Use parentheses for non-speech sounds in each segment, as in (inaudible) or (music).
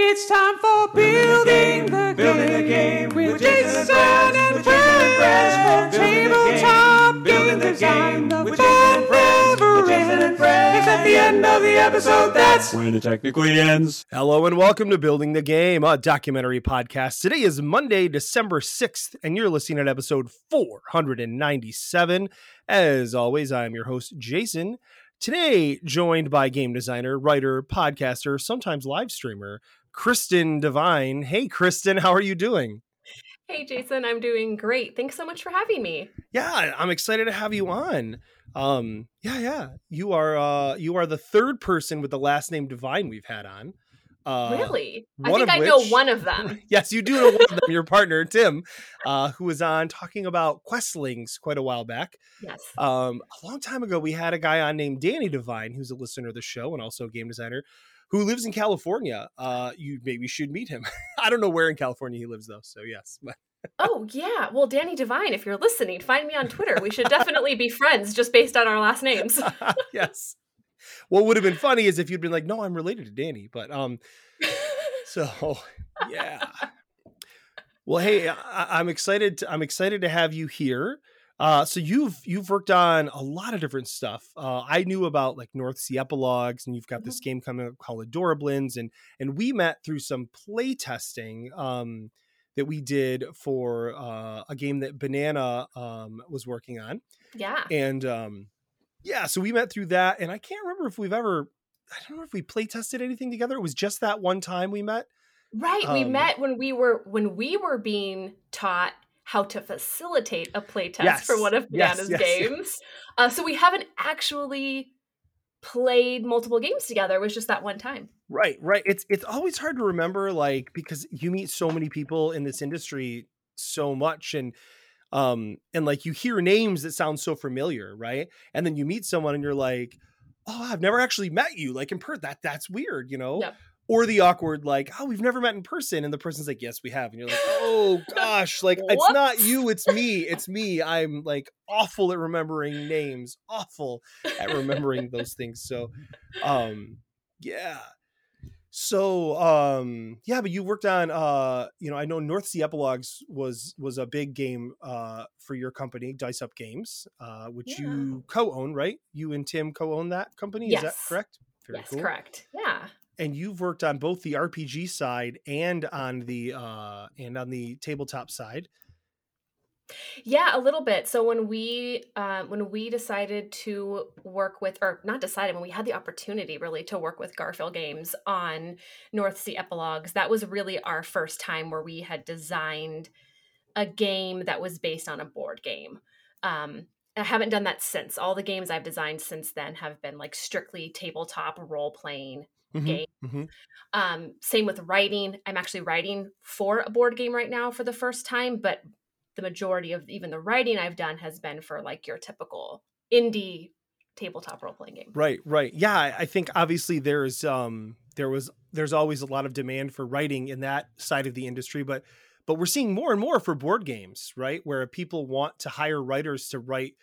It's time for building the, Building the game game with with Jason Jason and Friends, and with Jason and friends Friends, from the game, tabletop building game the design. game The with Jason and fun never with Jason and ends. Friends. It's at the end of the episode. That's when it technically ends. Hello and welcome to Building the Game, a documentary podcast. Today is Monday, December 6th, and you're listening at episode 497. As always, I'm your host, Jason. Today, joined by game designer, writer, podcaster, sometimes live streamer, Kristen Devine. Hey, Kristen, how are you doing? Hey, Jason, I'm doing great. Thanks so much for having me. Yeah, I'm excited to have you on. Um, yeah, yeah. You are uh you are the third person with the last name Devine we've had on. Uh really? I think I know one of (laughs) them. yes, you do know one of them, your partner, Tim, uh, who was on talking about questlings quite a while back. yes. Um, a long time ago, we had a guy on named Danny Devine, who's a listener of the show and also a game designer, who lives in California. Uh, you maybe should meet him. (laughs) I don't know where in California he lives though, so yes. (laughs) Oh, yeah. Well, Danny Devine, if you're listening, find me on Twitter. We should definitely be friends just based on our last names. (laughs) yes. What would have been funny is if you'd been like, "No, I'm related to Danny," but um, so yeah. Well, hey, I, I'm excited. To, I'm excited to have you here. Uh, so you've you've worked on a lot of different stuff. Uh, I knew about like North Sea epilogues, and you've got this game coming up called Adorablins, and and we met through some play testing um, that we did for uh, a game that Banana um, was working on yeah. and um yeah so we met through that and i can't remember if we've ever i don't know if we play tested anything together it was just that one time we met Right. we um, met when we were when we were being taught how to facilitate a playtest Yes, for one of Banana's yes, yes. games. Uh, so we haven't actually played multiple games together. It was just that one time. right right it's it's always hard to remember like because you meet so many people in this industry so much and um and like you hear names that sound so familiar right and then you meet someone and you're like oh i've never actually met you like in person that that's weird you know Yep. Or the awkward like oh we've never met in person and the person's like yes we have and you're like (laughs) oh gosh like it's not you it's me it's me i'm like awful at remembering names awful at remembering those things so um yeah so um yeah but you worked on uh you know i know north sea epilogues was was a big game uh for your company dice up games uh which Yeah. you co-own right you and tim co-own that company is that Yes. correct yes, correct. Yeah. And you've worked on both the rpg side and on the uh and on the tabletop side Yeah, a little bit. So when we uh, when we decided to work with, or not decided, when we had the opportunity really to work with Garphill Games on North Sea Epilogues, that was really our first time where we had designed a game that was based on a board game. Um, I haven't done that since. All the games I've designed since then have been like strictly tabletop role playing Mhm, game. mhm. Um, same with writing. I'm actually writing for a board game right now for the first time, but the majority of even the writing I've done has been for like your typical indie tabletop role playing game. Right, right. Yeah, I I think obviously there's um there was there's always a lot of demand for writing in that side of the industry, but but we're seeing more and more for board games, right? Where people want to hire writers to write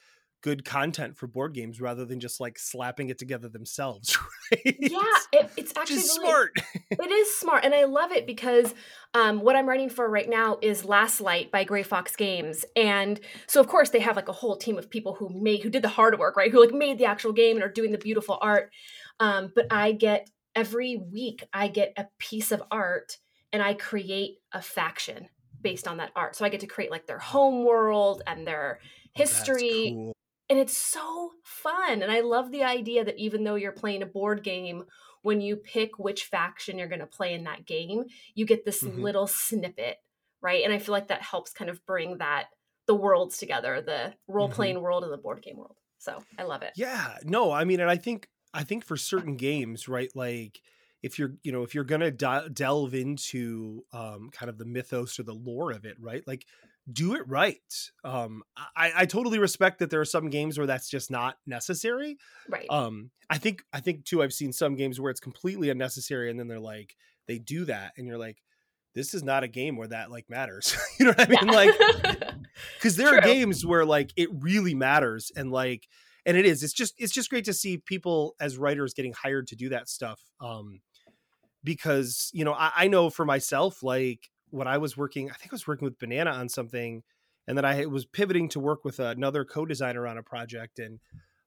good content for board games rather than just like slapping it together themselves, (laughs) right? Yeah, it, it's actually really, smart. (laughs) it is smart and i love it because um, what i'm writing for right now is last light by grey fox games and so of course they have like a whole team of people who made who did the hard work right who like made the actual game and are doing the beautiful art um, but i get every week i get a piece of art and i create a faction based on that art so i get to create like their home world and their history cool. And it's so fun and i love the idea that even though you're playing a board game when you pick which faction you're going to play in that game you get this Mhm. little snippet right and i feel like that helps kind of bring that the worlds together the role playing world and the board game world so i love it Yeah, no, I mean, and I think I think for certain games, right? Like if you're, you know, if you're gonna de- delve into um, kind of the mythos or the lore of it, right? Like do it right. Um, I, I totally respect that there are some games where that's just not necessary. right Um, I think I think too. I've seen some games where it's completely unnecessary, and then they're like they do that, and you're like, this is not a game where that like matters. (laughs) you know what I mean? Yeah. Like (laughs) because there are games where like it really matters and like and it is it's just it's just great to see people as writers getting hired to do that stuff um because you know I, I know for myself like when I was working, I think I was working with Banana on something, and then I was pivoting to work with another co-designer on a project, and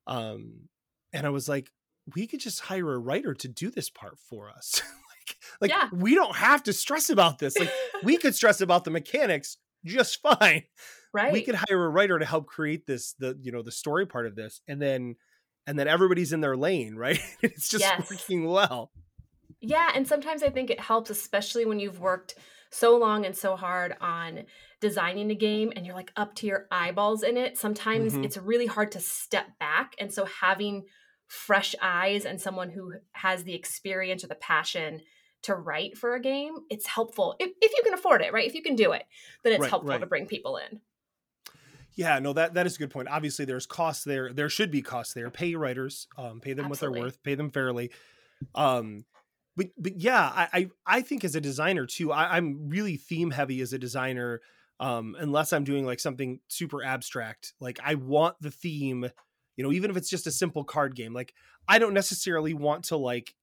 um, and I was like, we could just hire a writer to do this part for us. (laughs) like, like Yeah. we don't have to stress about this. Like we could (laughs) stress about the mechanics just (laughs) fine. right. We could hire a writer to help create this, the you know, the story part of this, and then and then everybody's in their lane, right? it's just Yes. working well. Yeah, and sometimes I think it helps, especially when you've worked so long and so hard on designing a game and you're like up to your eyeballs in it. Sometimes Mhm. it's really hard to step back. And so having fresh eyes and someone who has the experience or the passion to write for a game, it's helpful. If, if you can afford it, right? If you can do it, then it's Right, helpful right. to bring people in. Yeah, no, that that is a good point. Obviously, there's costs there. There should be costs there. Pay writers, um, pay them what they're worth, pay them fairly. Um, but but yeah, I I, I think as a designer too, I, I'm really theme heavy as a designer. Um, unless I'm doing like something super abstract, like I want the theme, you know, even if it's just a simple card game. Like I don't necessarily want to like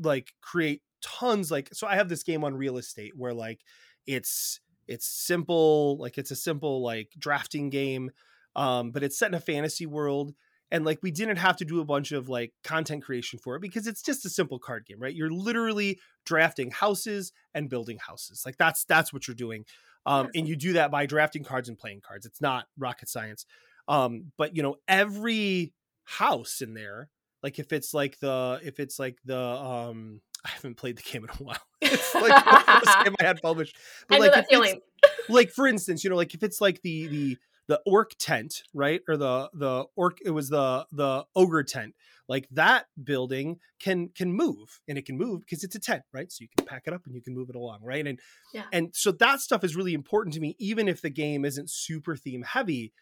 like create tons. Like so, I have this game on real estate where like it's it's simple like it's a simple like drafting game um but it's set in a fantasy world and like we didn't have to do a bunch of like content creation for it because it's just a simple card game right? You're literally drafting houses and building houses. Like that's that's what you're doing um and you do that by drafting cards and playing cards. It's not rocket science um but you know every house in there like if it's like the if it's like the um (laughs) i haven't played the game in a while. (laughs) It's like the first (laughs) game i had published. I know like that feeling. like for instance, you know, like if it's like the the the orc tent, right? Or the the orc it was the the ogre tent. Like that building can can move and it can move because it's a tent, right? So you can pack it up and you can move it along, right? And Yeah. and so that stuff is really important to me even if the game isn't super theme heavy.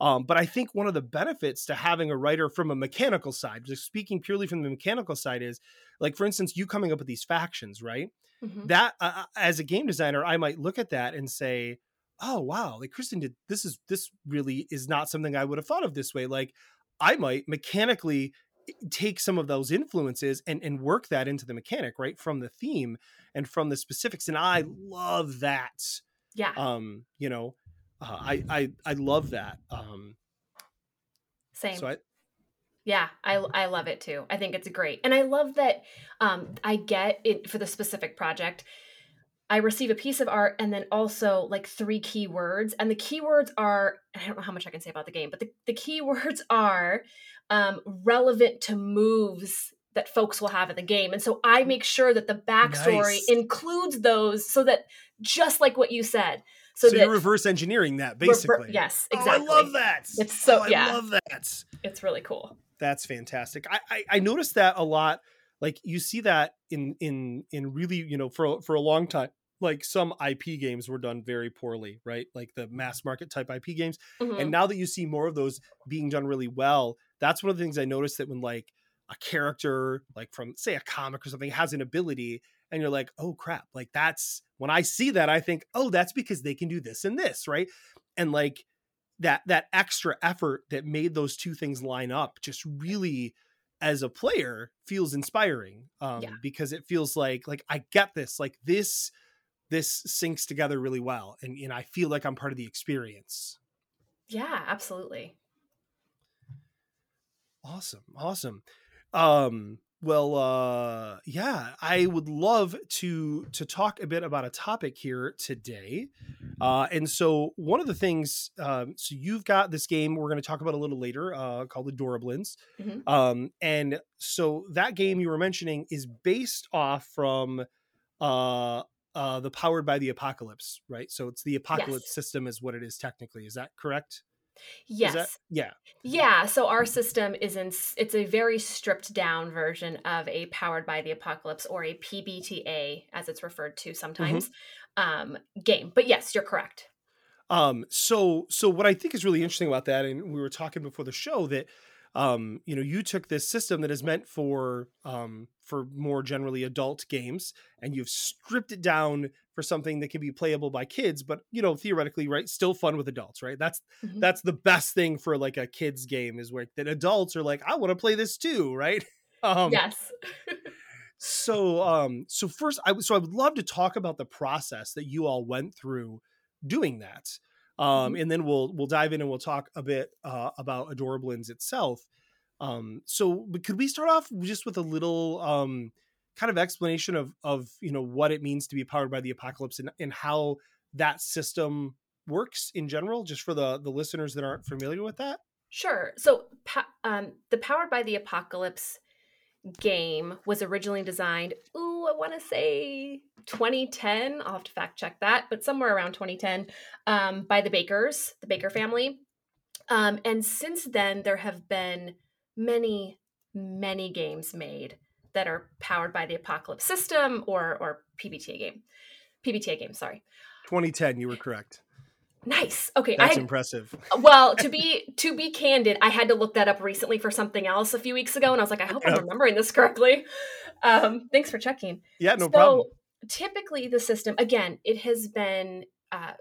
Um, but I think one of the benefits to having a writer from a mechanical side, just speaking purely from the mechanical side, is like, for instance, you coming up with these factions, right? Mhm. that uh, as a game designer i might look at that and say oh wow like kristen did this is this really is not something i would have thought of this way like i might mechanically take some of those influences and and work that into the mechanic right from the theme and from the specifics and i love that Yeah. um you know uh, i i i love that um Same. so i Yeah, I I love it too. I think it's great. And I love that um I get it for the specific project. I receive a piece of art and then also like three keywords. And the keywords are I don't know how much I can say about the game, but the, the keywords (laughs) are um relevant to moves that folks will have in the game. And so I make sure that the backstory Nice. includes those so that just like what you said. so, So, that you're reverse engineering that rever- basically yes, Oh, exactly. i love that It's so- Oh, i yeah. love that It's really cool. That's fantastic. I, I I noticed that a lot. Like you see that in in in really you know for for a long time. Like some IP games were done very poorly, right? Like the mass market type IP games. Mhm. And now that you see more of those being done really well, that's one of the things I noticed that when like a character like from say a comic or something has an ability and you're like, "Oh crap." Like that's when I see that I think, "Oh, that's because they can do this and this," right? And like that that extra effort that made those two things line up just really as a player feels inspiring um Yeah. because it feels like like I get this like this this syncs together really well and and I feel like I'm part of the experience. yeah, absolutely. Awesome. Awesome. Um well uh yeah, I would love to to talk a bit about a topic here today. Uh and so one of the things um so you've got this game we're going to talk about a little later uh called Adorablins. Mhm. Um and so that game you were mentioning is based off from uh uh the powered by the apocalypse, right? So it's the apocalypse Yes. system is what it is technically. Is that correct? Yes. that- yeah. Yeah, so our system is in it's a very stripped down version of a powered by the apocalypse or a PBTA as it's referred to sometimes um game. But yes, you're correct. Um, so so what I think is really interesting about that, and we were talking before the show that um, you know, you took this system that is meant for um for more generally adult games, and you've stripped it down for something that can be playable by kids, but you know, theoretically, right, still fun with adults, right? That's Mhm. that's the best thing for like a kids game is where that adults are like, I want to play this too, right? (laughs) Um yes. So, um, so first, I so I would love to talk about the process that you all went through doing that, um, Mhm. and then we'll we'll dive in and we'll talk a bit uh, about Adorablins itself. Um, so, but could we start off just with a little um, kind of explanation of of you know what it means to be powered by the apocalypse and, and how that system works in general, just for the the listeners that aren't familiar with that? Sure. So, um, the Powered by the Apocalypse game was originally designed, ooh, I want to say 2010. I'll have to fact check that, but somewhere around 2010 um, by the Bakers, the Baker family. Um, and since then, there have been many, many games made that are powered by the Apocalypse system or or PBTA game. PBTA game, sorry. 2010, you were correct. Nice. Okay, That's I impressive. well, to be (laughs) to be candid, I had to look that up recently for something else a few weeks ago, and I was like, I hope I'm remembering this correctly. Um, thanks for checking. Yeah, no so problem. typically, the system again, it has been uh,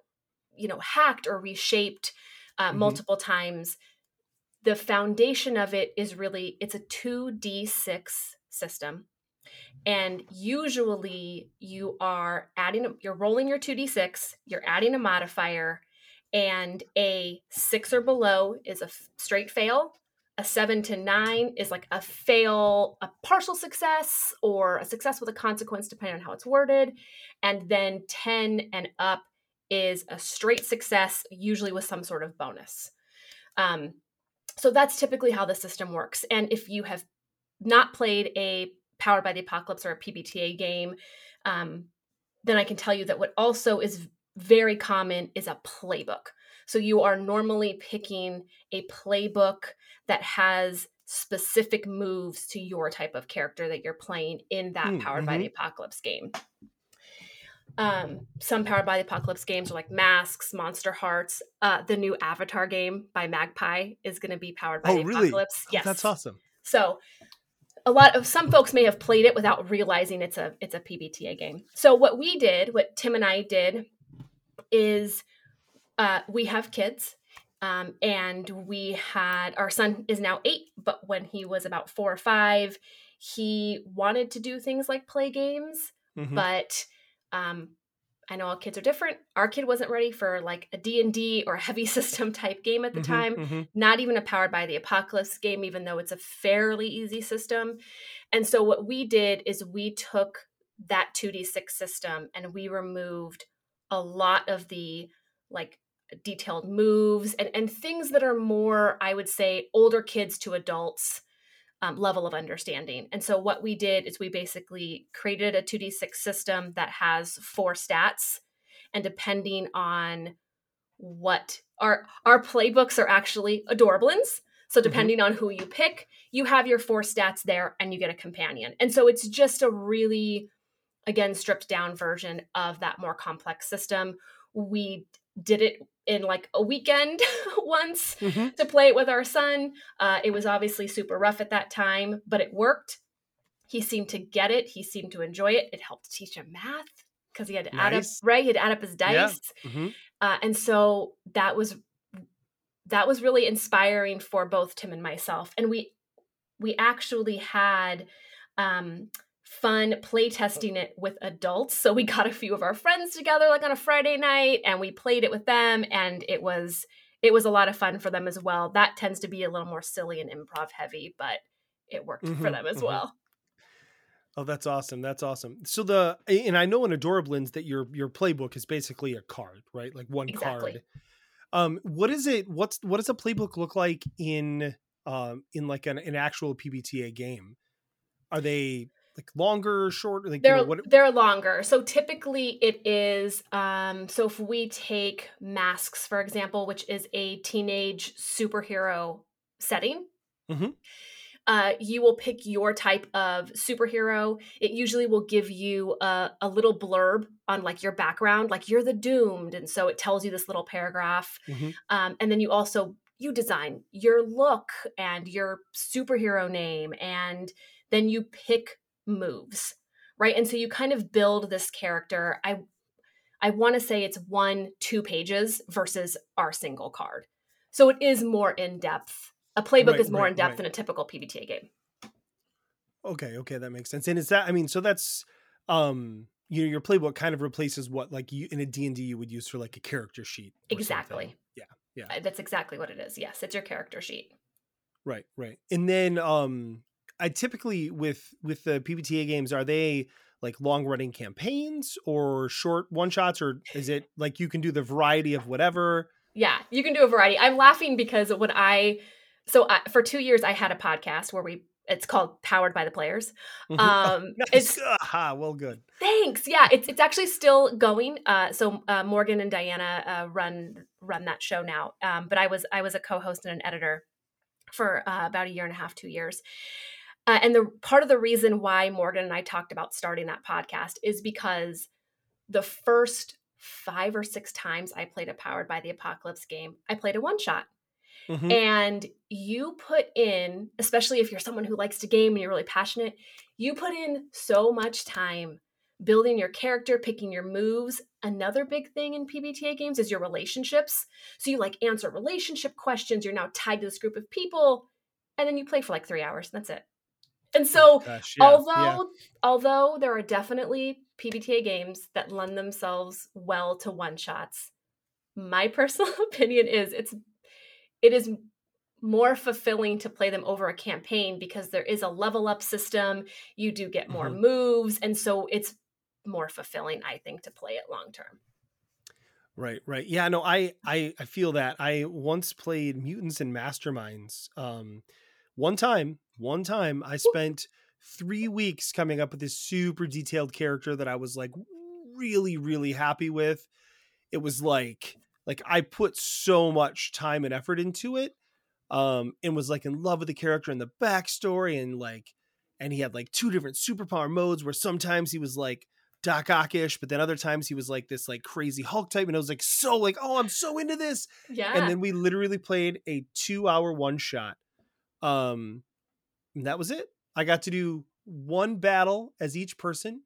you know hacked or reshaped uh, Mhm. multiple times. The foundation of it is really it's a two d six system, and usually you are adding you're rolling your two d six, you're adding a modifier, and a six or below is a f- straight fail. A seven to nine is like a fail, a partial success, or a success with a consequence, depending on how it's worded. And then 10 and up is a straight success, usually with some sort of bonus. Um, so that's typically how the system works. And if you have not played a Powered by the Apocalypse or a PBTA game, um, then I can tell you that what also is very common is a playbook. So you are normally picking a playbook that has specific moves to your type of character that you're playing in that Mm, Powered by the Apocalypse game. Um, some Powered by the Apocalypse games are like Masks, Monsterhearts. Uh, the new Avatar game by Magpie is going to be powered by Oh, the really? Apocalypse. Oh, yes, That's awesome. so a lot of some folks may have played it without realizing it's a it's a PBTA game. So what we did, what Tim and I did, is uh, we have kids, um, and we had our son is now eight, but when he was about four or five, he wanted to do things like play games, Mhm. but um, I know all kids are different. Our kid wasn't ready for like a D and D or a heavy (laughs) system type game at the Mhm, time mhm. not even a powered by the apocalypse game even though it's a fairly easy system and so what we did is we took that 2d6 system and we removed a lot of the like detailed moves and, and things that are more i would say older kids to adults um, level of understanding. And so what we did is we basically created a 2d6 system that has four stats and depending on what our our playbooks are actually adorablins so depending on who you pick you have your four stats there and you get a companion. And so it's just a really again stripped down version of that more complex system we did it in like a weekend (laughs) once Mhm. to play it with our son uh, it was obviously super rough at that time but it worked he seemed to get it he seemed to enjoy it it helped teach him math because he had to add up Nice. right he had to add up his Yeah. dice Mhm. uh, and so that was that was really inspiring for both tim and myself and we we actually had um, fun play testing it with adults so we got a few of our friends together like on a friday night and we played it with them and it was it was a lot of fun for them as well that tends to be a little more silly and improv heavy but it worked for Mhm, them as mhm. well Oh, that's awesome. That's awesome. So the and I know in Adorablins that your your playbook is basically a card, right? Like one Exactly. card. Um, what is it? What's what does a playbook look like in um in like an, an actual PBTA game? Are they like longer, short? Like they're know, what? they're longer so typically it is um so if we take masks for example which is a teenage superhero setting Mhm. uh, you will pick your type of superhero. It usually will give you a, a little blurb on like your background, like you're the doomed, and so it tells you this little paragraph. Mhm. Um, and then you also you design your look and your superhero name, and then you pick moves, right? And so you kind of build this character. I I want to say it's one two pages versus our single card, so it is more in depth. A playbook Right, is more right, in depth right. than a typical PBTA game. Okay, okay, that makes sense. And is that I mean, so that's um you know, your playbook kind of replaces what like you in a D&D you would use for like a character sheet. or something. Exactly. Yeah. Yeah. Uh, That's exactly what it is. Yes, it's your character sheet. Right, right. And then um I typically with with the PBTA games are they like long running campaigns or short one shots or is it like you can do the variety of whatever? Yeah, you can do a variety. I'm laughing because when I so I, for 2 years I had a podcast where we it's called Powered by the Players. Mhm. Um (laughs) Nice. it's Aha, well good. Thanks. Yeah, it's it's actually still going. Uh, so uh, Morgan and Diana uh, run run that show now. Um, but I was I was a co-host and an editor for uh, about a year and a half, two years. Uh, and the part of the reason why Morgan and I talked about starting that podcast is because the first five or six times I played a Powered by the Apocalypse game, I played a one shot. Mhm. And you put in, especially if you're someone who likes to game and you're really passionate, you put in so much time building your character, picking your moves. Another big thing in PBTA games is your relationships. So you like answer relationship questions, you're now tied to this group of people, and then you play for like three hours, and that's it. And so Gosh, yeah, although yeah. although there are definitely PBTA games that lend themselves well to one shots, my (laughs) personal opinion is it's it is more fulfilling to play them over a campaign because there is a level up system. You do get more Mhm. moves, and so it's more fulfilling, I think, to play it long term. Right, right. Yeah, no, I I I feel that. I once played Mutants and Masterminds. Um one time, one time I spent 3 weeks coming up with this super detailed character that I was like really really happy with. It was like like I put so much time and effort into it. Um and was like in love with the character and the backstory and like and he had like two different superpower modes where sometimes he was like Doc Ockish, but then other times he was like this like crazy Hulk type, and I was like so like, oh, I'm so into this. Yeah. And then we literally played a two hour one shot. Um, and that was it. I got to do one battle as each person,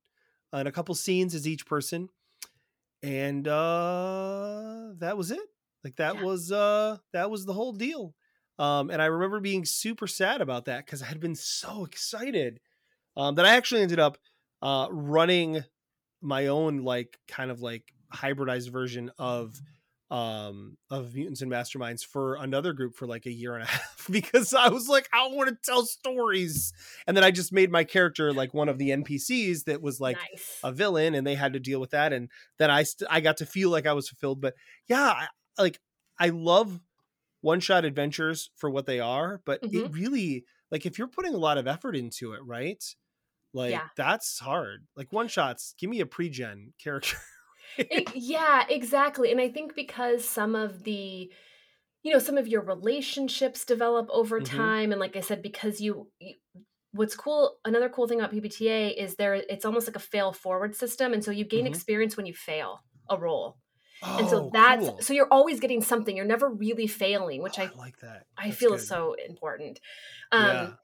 and a couple scenes as each person, and uh, that was it. Like that Yeah. was uh that was the whole deal. Um, and I remember being super sad about that because I had been so excited um, that I actually ended up uh, running my own like kind of like hybridized version of um of mutants and masterminds for another group for like a year and a (laughs) half because i was like i want to tell stories and then i just made my character like one of the npcs that was like nice. a villain and they had to deal with that and then i st- i got to feel like i was fulfilled but yeah I, like i love one shot adventures for what they are but it Mhm. really like if you're putting a lot of effort into it right like Yeah. that's hard like one shots give me a pre-gen character It- (laughs) yeah, exactly. And I think because some of the you know, some of your relationships develop over Mhm. time and like I said because you, you what's cool another cool thing about PBTA is there it's almost like a fail forward system and so you gain Mhm. experience when you fail a roll. and so Oh, that's cool. so you're always getting something. You're never really failing, which Oh, I like that I feel good. is so important. Um yeah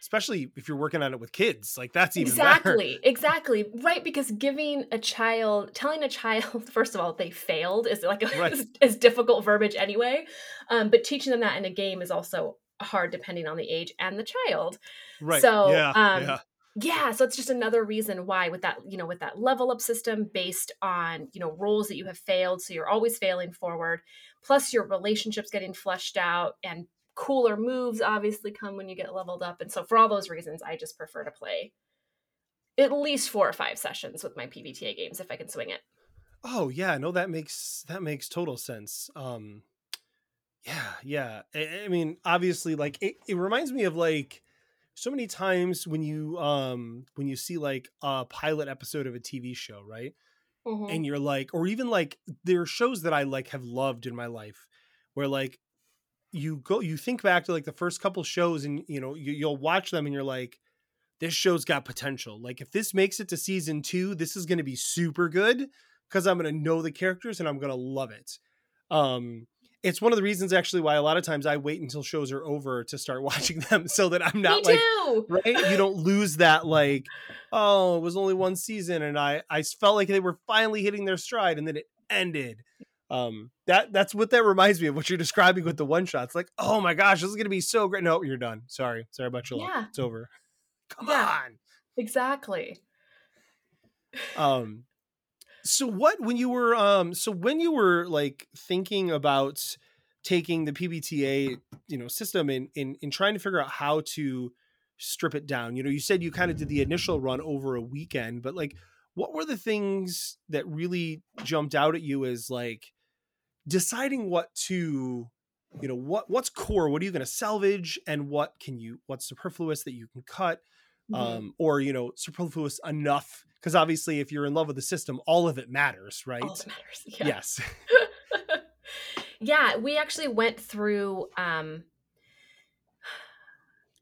especially if you're working on it with kids like that's even better exactly exactly right because giving a child telling a child (laughs) first of all they failed is like a, (laughs) Right. is, is difficult verbiage anyway um, but teaching them that in a game is also hard depending on the age and the child. Right so, yeah um, yeah. yeah so it's just another reason why with that you know with that level up system based on you know rolls that you have failed so you're always failing forward plus your relationships getting fleshed out and cooler moves obviously come when you get leveled up and so for all those reasons i just prefer to play at least four or five sessions with my pbta games if i can swing it Oh yeah, no, that makes that makes total sense. Um, yeah, yeah. I, I mean, obviously, like it, it reminds me of like so many times when you um when you see like a pilot episode of a TV show, right? Mhm. And you're like, or even like there are shows that I like have loved in my life, where like you go, you think back to like the first couple shows, and you know you, you'll watch them, and you're like, this show's got potential. Like if this makes it to season two, this is going to be super good because I'm going to know the characters and I'm going to love it. Um, it's one of the reasons actually why a lot of times I wait until shows are over to start (laughs) watching them so that I'm not Me like too. right you don't lose that like oh it was only one season and I I felt like they were finally hitting their stride and then it ended. Um that that's what that reminds me of what you're describing with the one shots like oh my gosh this is going to be so great no you're done sorry sorry about your luck Yeah. it's over Come Yeah. on. Exactly. Um so what when you were um so when you were like thinking about taking the PBTA, you know, system and in in trying to figure out how to strip it down. You know, you said you kind of did the initial run over a weekend, but like what were the things that really jumped out at you as like deciding what to you know what what's core what are you going to salvage and what can you what's superfluous that you can cut Mhm. um or you know superfluous enough because obviously if you're in love with the system all of it matters right All matters. (laughs) Yeah. yes (laughs) yeah, we actually went through um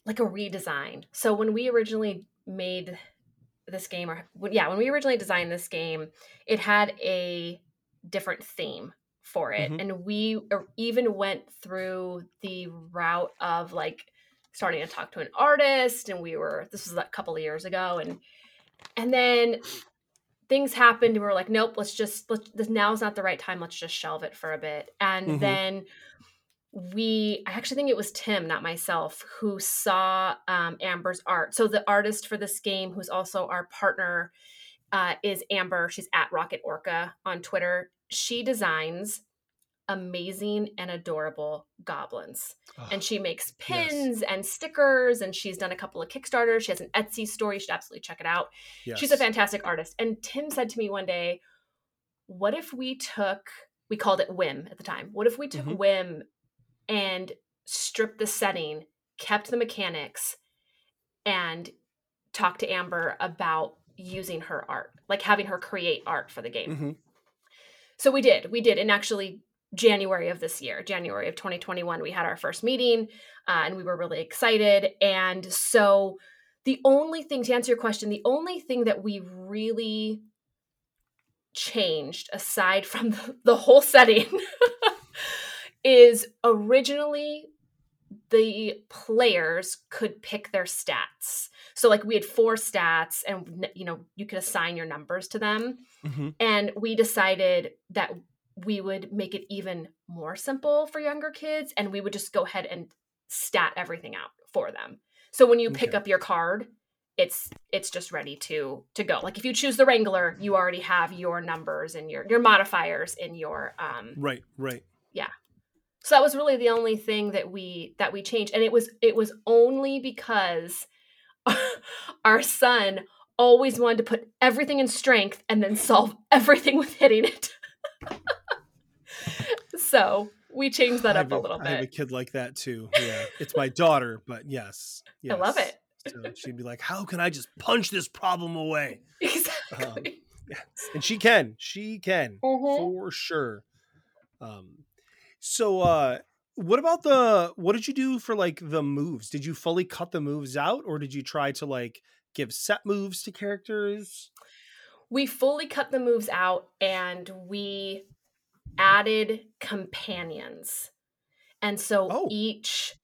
like a redesign. So when we originally made this game or yeah, when we originally designed this game, it had a different theme for it Mhm. and we er- even went through the route of like starting to talk to an artist and we were this was a couple of years ago and and then things happened and we were like nope let's just let's this now's not the right time let's just shelve it for a bit and Mhm. then we i actually think it was tim not myself who saw um, amber's art so the artist for this game who's also our partner uh, is amber she's at rocket orca on twitter she designs amazing and adorable goblins and she makes yes. pins and stickers and she's done a couple of kickstarters she has an etsy store you should absolutely check it out She's a fantastic artist. And Tim said to me one day, What if we took, we called it Whim at the time. What if we took Mhm. Whim and stripped the setting, kept the mechanics, and talked to Amber about using her art, like having her create art for the game? Mhm. So we did. We did. And actually, January of this year, January of 2021, we had our first meeting uh, and we were really excited. And so, the only thing to answer your question, the only thing that we really changed aside from the, (laughs) the whole setting (laughs) is originally the players could pick their stats. So like we had four stats and you know you could assign your numbers to them Mhm. and we decided that we would make it even more simple for younger kids and we would just go ahead and stat everything out for them so when you pick Okay. up your card it's it's just ready to to go like if you choose the wrangler you already have your numbers and your your modifiers in your um right right so that was really the only thing that we that we changed and it was it was only because (laughs) our son always wanted to put everything in strength and then solve (laughs) everything with hitting it (laughs) so we changed that up have a little bit. I have a kid like that too. Yeah, it's my daughter, but yes, i love it So she'd be like, "How can I just punch this problem away?" exactly Yes, and she can. She can Mhm. for sure. Um, so uh, what about the? What did you do for like the moves? Did you fully cut the moves out, or did you try to like give set moves to characters? we fully cut the moves out and we added companions and so Oh. each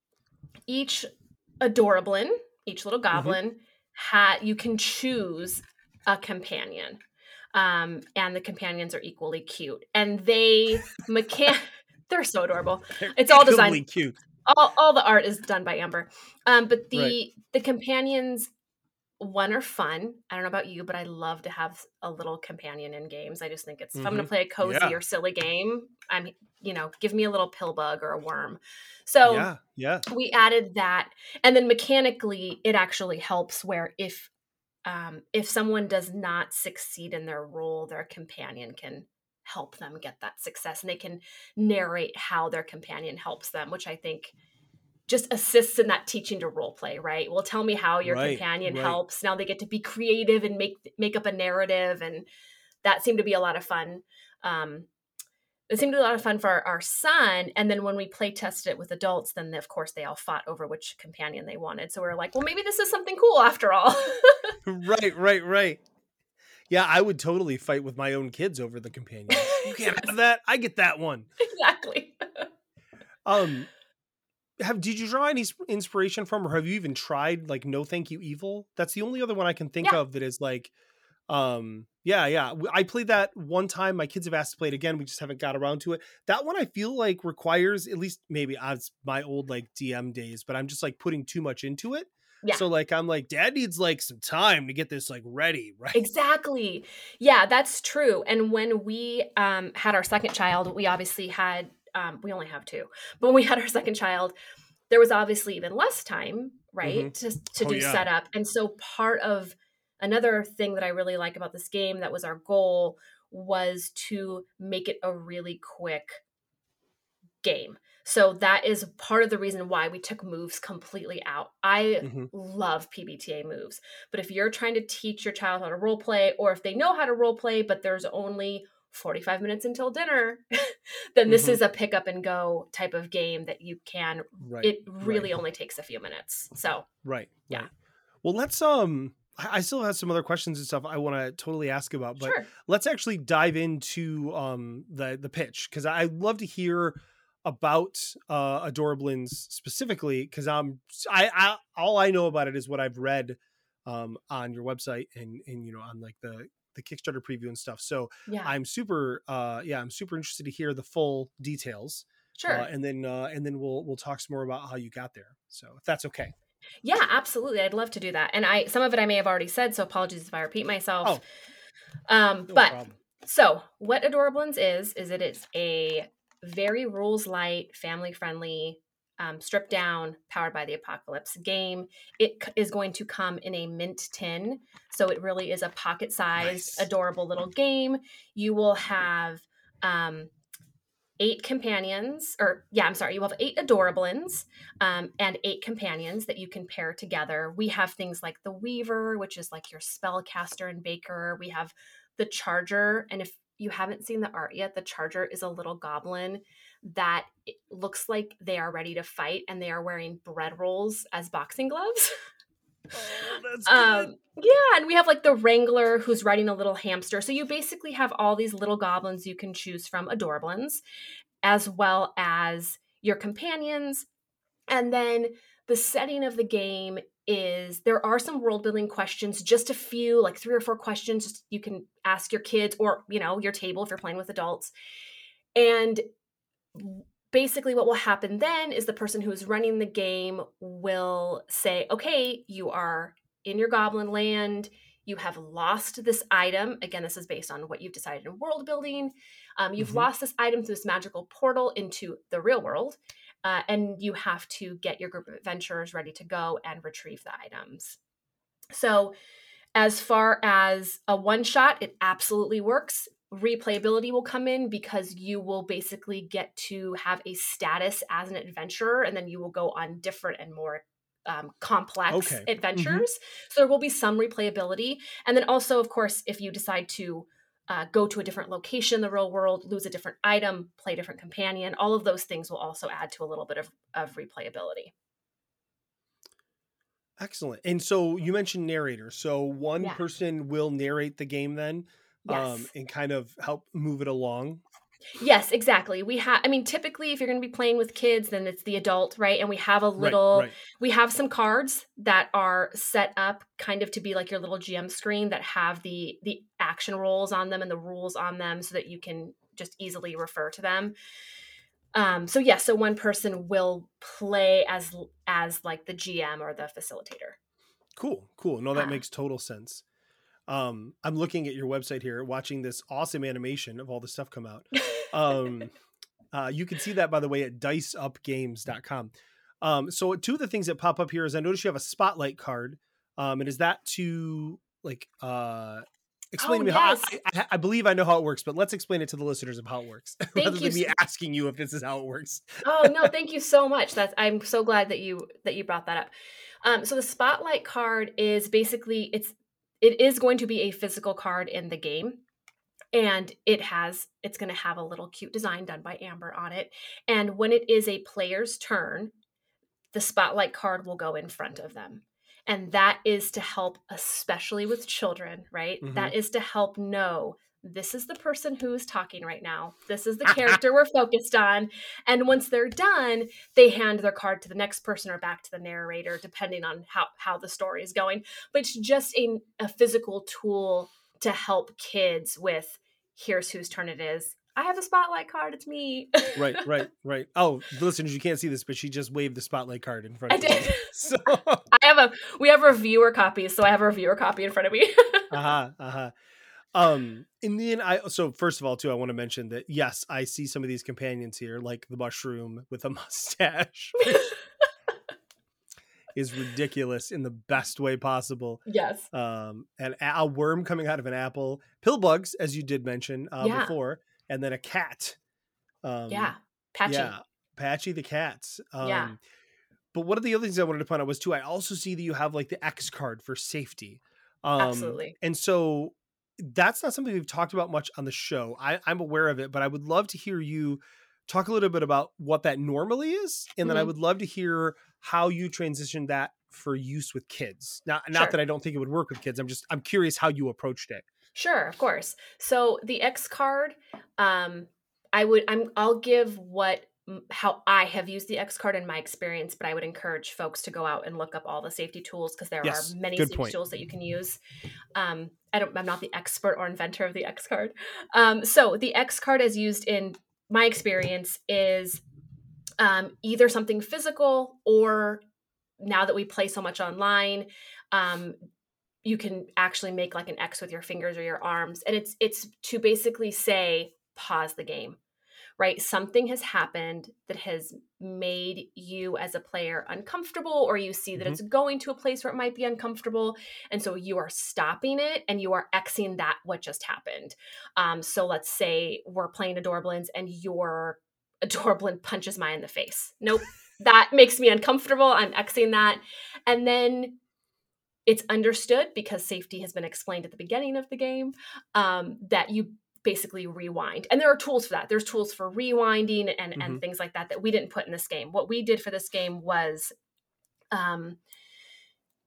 each adorablin each little goblin had you can choose a companion um and the companions are equally cute and they mechan (laughs) (laughs) they're so adorable (laughs) It's all designed- cute. all, all the art is done by amber um but the Right. the companions one are fun i don't know about you but i love to have a little companion in games i just think it's if i'm going to play a cozy Yeah. or silly game i'm you know give me a little pill bug or a worm so yeah, yeah. we added that and then mechanically it actually helps where if um, if someone does not succeed in their roll their companion can help them get that success and they can narrate how their companion helps them which i think just assists in that teaching to role play right well tell me how your Right, companion right. helps now they get to be creative and make make up a narrative and that seemed to be a lot of fun um, it seemed to be a lot of fun for our, our son. And then when we play tested it with adults, then of course they all fought over which companion they wanted. So we are like, well, maybe this is something cool after all. (laughs) right, right, right. Yeah, I would totally fight with my own kids over the companions. (laughs) You can't have that. I get that one. exactly. (laughs) Um, have did you draw any inspiration from, or have you even tried like No Thank You Evil? That's the only other one I can think Yeah. of that is like, um, yeah, yeah. I played that one time. My kids have asked to play it again. We just haven't got around to it. That one I feel like requires at least maybe as my old like DM days, but I'm just like putting too much into it. Yeah. So like I'm like, dad needs like some time to get this like ready, (laughs) right? Exactly. Yeah, that's true. And when we um, had our second child, we obviously had, um, we only have two, but when we had our second child, there was obviously even less time, right, to, to Oh, do yeah. setup. And so part of another thing that I really like about this game that was our goal was to make it a really quick game. So that is part of the reason why we took moves completely out. I Mhm. love PBTA moves. But if you're trying to teach your child how to role play, or if they know how to role play, but there's only 45 minutes until dinner, (laughs) then this Mhm. is a pick up and go type of game that you can, Right. it really right. only takes a few minutes. So, Right. Yeah. Right. Well, let's um I I still have some other questions and stuff I want to totally ask about, but sure. let's actually dive into um the the pitch because I'd love to hear about uh Adorablins specifically because I'm I, I all I know about it is what I've read um on your website and and you know on like the the Kickstarter preview and stuff. So Yeah, I'm super uh yeah I'm super interested to hear the full details. sure. Uh, and then uh and then we'll we'll talk some more about how you got there. So if that's okay. Yeah, absolutely. I'd love to do that. And I some of it I may have already said, so apologies if I repeat myself. Oh, um, No but problem. so what Adorablins is is it is a very rules light, family friendly, um, stripped down, powered by the apocalypse game. It c- is going to come in a mint tin, so it really is a pocket sized, Nice. adorable little game. You will have um, eight companions, or yeah, I'm sorry, you will have eight adorablins um, and eight companions that you can pair together. We have things like the Weaver, which is like your spellcaster and baker. We have the Charger, and if you haven't seen the art yet, the Charger is a little goblin that it looks like they are ready to fight, and they are wearing bread rolls as boxing gloves. Oh, that's (laughs) Um, yeah, and we have like the Wrangler who's riding a little hamster. So you basically have all these little goblins you can choose from, adorablins, as well as your companions. And then the setting of the game is there are some world building questions, just a few, like three or four questions you can ask your kids or, you know, your table if you're playing with adults. And basically what will happen then is the person who's running the game will say, "Okay, you are in your goblin land. You have lost this item. Again, this is based on what you've decided in world building. Um, you've Mhm. lost this item through this magical portal into the real world, uh, and you have to get your group of adventurers ready to go and retrieve the items. So, as far as a one shot, it absolutely works. Replayability will come in because you will basically get to have a status as an adventurer, and then you will go on different and more um, complex Okay. Mhm. adventures. So there will be some replayability, and then also, of course, if you decide to uh, go to a different location in the real world, lose a different item, play a different companion, all of those things will also add to a little bit of, of replayability. Excellent. And so you mentioned narrator. So one Yeah. person will narrate the game then um, and kind of help move it along. Yes, exactly. We have, I mean, typically, if you're going to be playing with kids, then it's the adult, right? And we have a little, right. we have some cards that are set up kind of to be like your little GM screen that have the the action rolls on them and the rules on them so that you can just easily refer to them. Um, so yes, so one person will play as as like the GM or the facilitator. Cool. Cool. No, that makes total sense. Um, I'm looking at your website here, watching this awesome animation of all the stuff come out. Um, (laughs) uh, you can see that by the way at diceupgames.com. Um, so two of the things that pop up here is I notice you have a spotlight card. Um, and is that to like uh explain Oh, to me how yes. I, I, I believe I know how it works, but let's explain it to the listeners of how it works (laughs) rather you than me asking you if this is how it works. oh no (laughs) thank you so much that's i'm so glad that you that you brought that up um, so the spotlight card is basically it's it is going to be a physical card in the game and it has it's going to have a little cute design done by amber on it. And when it is a player's turn the spotlight card will go in front of them. And that is to help especially with children right? Mhm. that is to help know this is the person who is talking right now this is the character we're focused on and once they're done they hand their card to the next person or back to the narrator depending on how how the story is going but it's just a, a physical tool to help kids with here's whose turn it is I have a spotlight card. It's me. right, (laughs) right, right. Oh, listeners, you can't see this, but she just waved the spotlight card in front I of you. did. (laughs) (laughs) So, I have a. We have reviewer copies, so I have a reviewer copy in front of me. uh-huh, uh-huh. Um, and then I so first of all, too, I want to mention that yes, I see some of these companions here, like the mushroom with a (laughs) mustache, (laughs) is ridiculous in the best way possible. yes. Um, and a a worm coming out of an apple, pill bugs, as you did mention uh, Yeah. before, and then a cat. Um, yeah. Patchy. Yeah, Patchy the cats. Um, Yeah. But one of the other things I wanted to point out was too. I also see that you have like the X card for safety. Um, Absolutely. And so that's not something we've talked about much on the show. I, I'm aware of it, but I would love to hear you talk a little bit about what that normally is, and then I Mhm. would love to hear how you transition that for use with kids. Not not Sure. that I don't think it would work with kids. I'm just I'm curious how you approached it. Sure, of course. So the X card, um, I would I'm I'll give what how I have used the X card in my experience, but I would encourage folks to go out and look up all the safety tools because there Yes, are many safety point. tools that you can use. Um, I don't I'm not the expert or inventor of the X card. Um, so the X card as used in my experience is um, either something physical or now that we play so much online, um, you can actually make like an X with your fingers or your arms, and it's it's to basically say pause the game, right? Something has happened that has made you as a player uncomfortable, or you see that Mhm. it's going to a place where it might be uncomfortable, and so you are stopping it and you are Xing that what just happened. Um, so let's say we're playing Adorablins and your (laughs) Adorablin punches mine in the face. Nope. that makes me uncomfortable. I'm Xing that. And then it's understood because safety has been explained at the beginning of the game um, that you basically rewind. And there are tools for that. There's tools for rewinding and, and Mhm. things like that that we didn't put in this game. What we did for this game was um,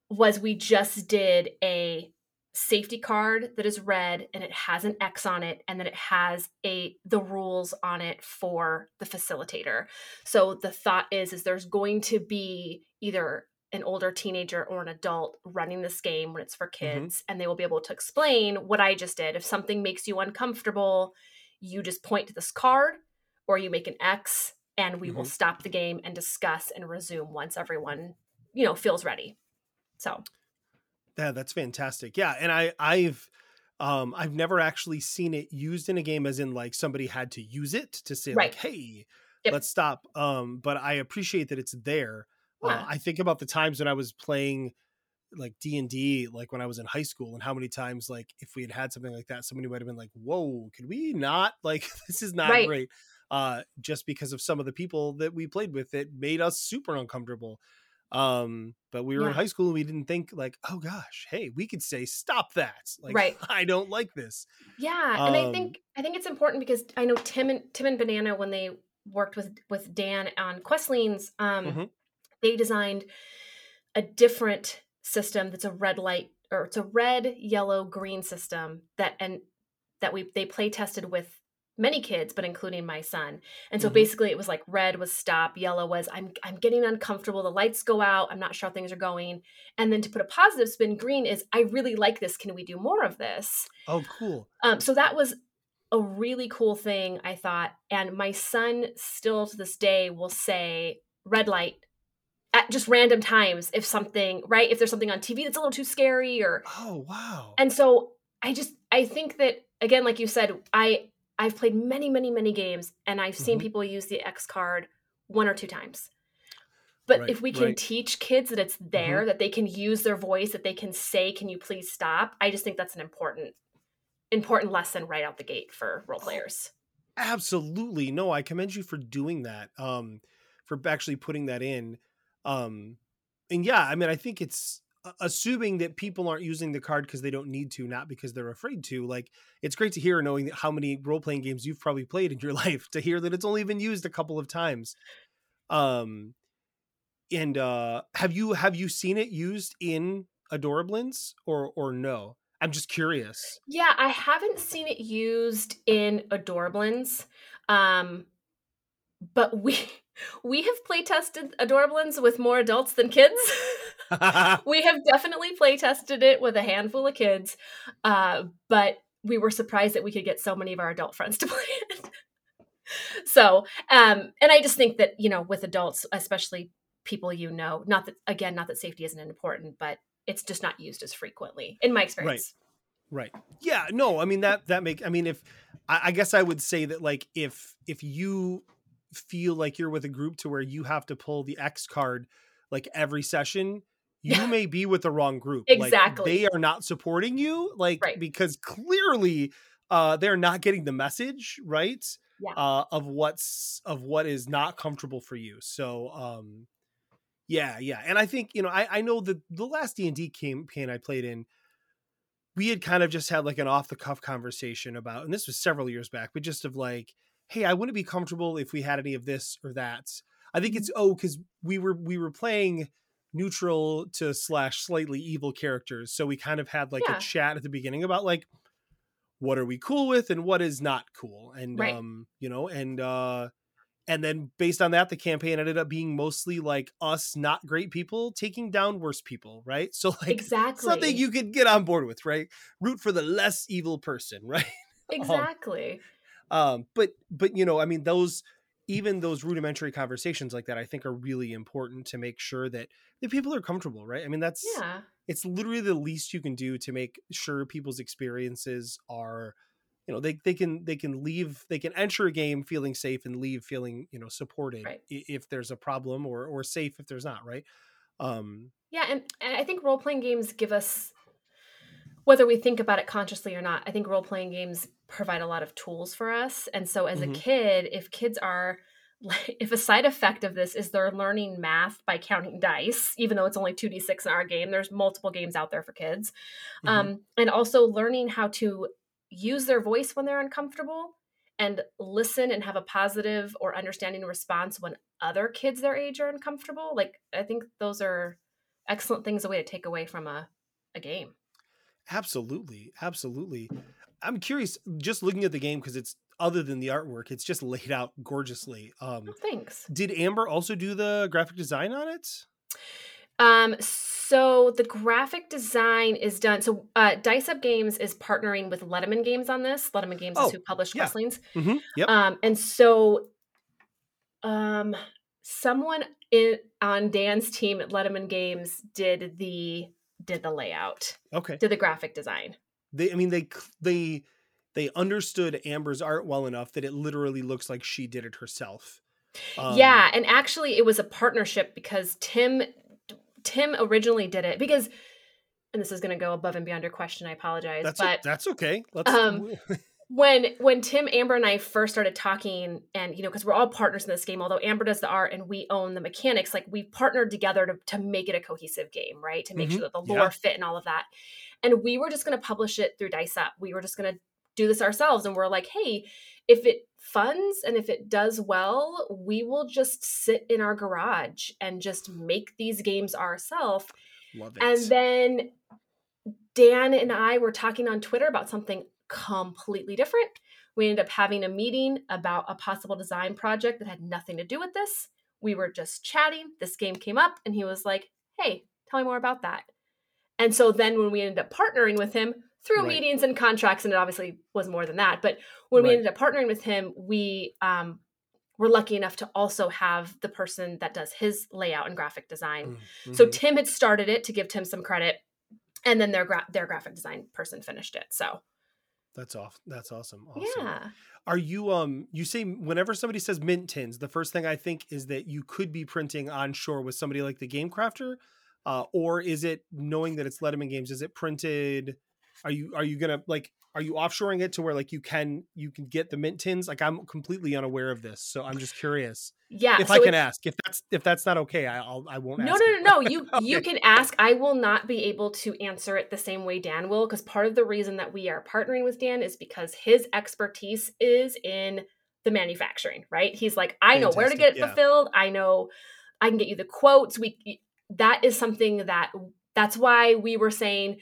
was we just did a safety card that is red and it has an X on it and then it has a the rules on it for the facilitator. So the thought is is there's going to be either an older teenager or an adult running this game when it's for kids and they will be able to explain what I just did. If something makes you uncomfortable, you just point to this card or you make an X and we will Mhm. stop the game and discuss and resume once everyone, you know, feels ready. So, Yeah, that's fantastic. Yeah, and I I've um I've never actually seen it used in a game as in like somebody had to use it to say Right. like, "Hey, Yep. let's stop." Um but I appreciate that it's there. Uh, I think about the times when I was playing like D&D like when I was in high school and how many times like if we had had something like that somebody might have been like, "Whoa, can we not (laughs) like this is not Right. great." Uh just because of some of the people that we played with it made us super uncomfortable. Um but we were in high school and we didn't think like, "Oh gosh, hey, we could say stop that." Like Right. (laughs) I don't like this. Yeah, and I Um, think I think it's important because I know Tim and Tim and Banana when they worked with with Dan on Questlings, um, Mhm. They designed a different system that's a red light or it's a red, yellow, green system that and that we they play tested with many kids, but including my son. And so Mhm. basically it was like red was stop, yellow was I'm I'm getting uncomfortable, the lights go out, I'm not sure how things are going. And then to put a positive spin, green is I really like this. Can we do more of this? Oh, cool. Um, so that was a really cool thing, I thought. And my son still to this day will say red light at just random times if something, right? If there's something on TV that's a little too scary or Oh, wow. and so I just I think that again, like you said, I I've played many, many, many games and I've seen Mhm. people use the X card one or two times. But Right, if we can right. Mm-hmm. teach kids that it's there, that they can use their voice, that they can say, "Can you please stop?" I just think that's an important, important lesson right out the gate for role Oh, players. Absolutely. No, I commend you for doing that. Um for actually putting that in. Um and yeah, I mean I think it's assuming that people aren't using the card because they don't need to, not because they're afraid to. Like it's great to hear knowing how many role-playing games you've probably played in your (laughs) life to hear that it's only been used a couple of times. Um and uh have you have you seen it used in Adorablins or or no? I'm just curious. Yeah, I haven't seen it used in Adorablins, um, but we (laughs) we have play tested Adorablins with more adults than kids. (laughs) we have definitely play tested it with a handful of kids, uh, but we were surprised that we could get so many of our adult friends to (laughs) play it. so, um, and I just think that you know, with adults, especially people you know, not that again, not that safety isn't important, but it's just not used as frequently in my experience. Right. Yeah. No. I mean that that make. I mean, if I, I guess I would say that like if if you feel like you're with a group to where you have to pull the X card like every session, you may be with the wrong group. Exactly. Like, they are not supporting you, like Right. because clearly uh they're not getting the message, right? Yeah. Uh of what's of what is not comfortable for you. So um yeah, yeah. And I think, you know, I, I know that the last D&D campaign I played in, we had kind of just had like an off the cuff conversation about, and this was several years back, but just of like, hey, I wouldn't be comfortable if we had any of this or that. I think it's oh, because we were we were playing neutral to slash slightly evil characters, so we kind of had like Yeah. a chat at the beginning about like what are we cool with and what is not cool, and Right. um, you know, and uh, and then based on that, the campaign ended up being mostly like us not great people taking down worse people, right? So like exactly. something you could get on board with, right? Root for the less evil person, (laughs) right? exactly. Um, but but you know, I mean, those even those rudimentary conversations like that, I think are really important to make sure that the people are comfortable, right? I mean, that's yeah. it's literally the least you can do to make sure people's experiences are you know they, they can they can leave they can enter a game feeling safe and leave feeling you know supported Right. if there's a problem or or safe if there's not right um Yeah, and, and I think role playing games give us, whether we think about it consciously or not, I think role playing games provide a lot of tools for us. And so, as Mhm. a kid, if kids are, (laughs) like, if a side effect of this is they're learning math by counting dice, even though it's only 2d6 in our game, there's multiple games out there for kids. mhm. Um, and also learning how to use their voice when they're uncomfortable and listen and have a positive or understanding response when other kids their age are uncomfortable. Like, I think those are excellent things a way to take away from a, a game. Absolutely, absolutely. I'm curious, just looking at the game because it's other than the artwork, it's just laid out gorgeously. Um, Oh, thanks. did Amber also do the graphic design on it? Um, so the graphic design is done. So uh, Dice Up Games is partnering with Letiman Games on this. Letiman Games Oh, is who published yeah. Questlings. Mm-hmm. Yep. Um, and so, um, someone in on Dan's team at Letiman Games did the did the layout, okay. did the graphic design. They, I mean, they they they understood Amber's art well enough that it literally looks like she did it herself. Um, yeah, and actually, it was a partnership because Tim Tim originally did it because, and this is going to go above and beyond your question. I apologize, that's but that's okay. Let's. um, (laughs) when when Tim Amber and I first started talking, and you know, because we're all partners in this game, although Amber does the art and we own the mechanics, like we partnered together to to make it a cohesive game, right? To make Mhm. sure that the Yeah. lore fit and all of that. And we were just going to publish it through Dice Up. We were just going to do this ourselves, and we're like, hey, if it funds and if it does well, we will just sit in our garage and just make these games ourselves. Love it. And then Dan and I were talking on Twitter about something completely different. We ended up having a meeting about a possible design project that had nothing to do with this. We were just chatting. This game came up, and he was like, Hey, tell me more about that. And so then when we ended up partnering with him through Right. meetings and contracts, and it obviously was more than that, but when we ended up partnering with him, we um, were lucky enough to also have the person that does his layout and graphic design Mm, so. Tim had started it to give Tim some credit, and then their gra- their graphic design person finished it. So that's off. That's awesome. Awesome. yeah, Are you um you say whenever somebody says mint tins, the first thing I think is that you could be printing on shore with somebody like the Game Crafter, uh, or is it knowing that it's Letiman Games? Is it printed? Are you are you gonna like are you offshoring it to where like you can you can get the mint tins? Like I'm completely unaware of this, so I'm just curious yeah. if so I can ask. If that's if that's not okay, I, I'll I won't. No, ask no, no, no. You (laughs) you can ask. I will not be able to answer it the same way Dan will, because part of the reason that we are partnering with Dan is because his expertise is in the manufacturing. Right? He's like, I know where to get it yeah. fulfilled. I know I can get you the quotes. We that is something that that's why we were saying,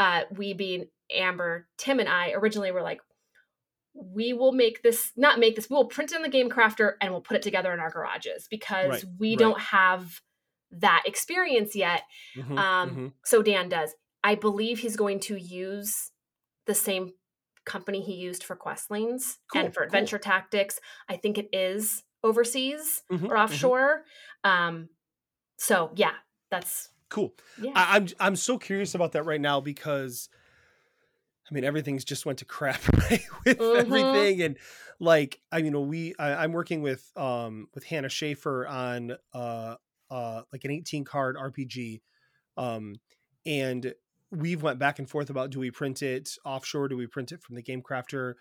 uh, we being Amber, Tim, and I originally were like, we will make this not make this we will print it in the game crafter and we'll put it together in our garages because Right, we right. don't have that experience yet Mhm, um mhm. so dan does i believe he's going to use the same company he used for Questlings Cool, and for cool. Adventure Tactics. I think it is overseas Mhm, or mhm. offshore. Um, so yeah, that's Cool. yeah. I, I'm I'm so curious about that right now because I mean everything's just went to crap (laughs) right with Mhm. everything and like I you know we I, I'm working with um with Hannah Schaefer on uh uh like an 18 card RPG um and we've went back and forth about do we print it offshore do we print it from the game crafter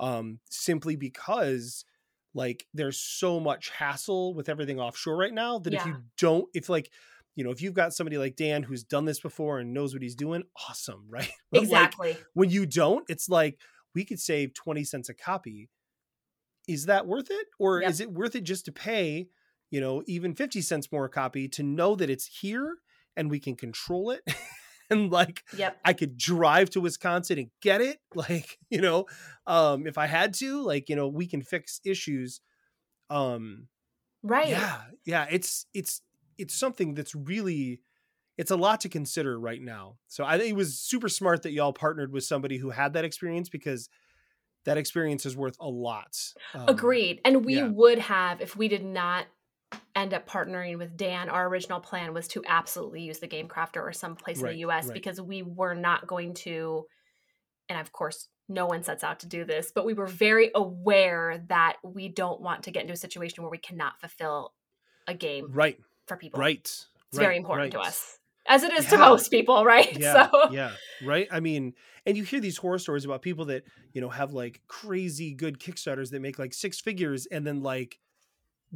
um simply because like there's so much hassle with everything offshore right now that if you don't if like you know if you've got somebody like dan who's done this before and knows what he's doing awesome (laughs) right But, like, exactly. when you don't it's like we could save 20 cents a copy is that worth it or Yep. is it worth it just to pay you know even 50 cents more a copy to know that it's here and we can control it (laughs) and like Yep. I could drive to Wisconsin and get it. (laughs) Like, you know, um, if I had to, like, you know, we can fix issues. Um, Right. yeah, yeah, it's it's it's something that's really it's a lot to consider right now. So I think it was super smart that y'all partnered with somebody who had that experience because that experience is worth a lot. Um, Agreed. And we yeah. would have if we did not end up partnering with Dan. Our original plan was to absolutely use the Game Crafter or some place in the US right. because we were not going to and of course no one sets out to do this, but we were very aware that we don't want to get into a situation where we cannot fulfill a game Right, for people. right. It's right, very important to us. As it is to most people, right? (laughs) yeah so yeah right i mean and you hear these horror stories about people that you know have like crazy good kickstarters that make like six figures and then like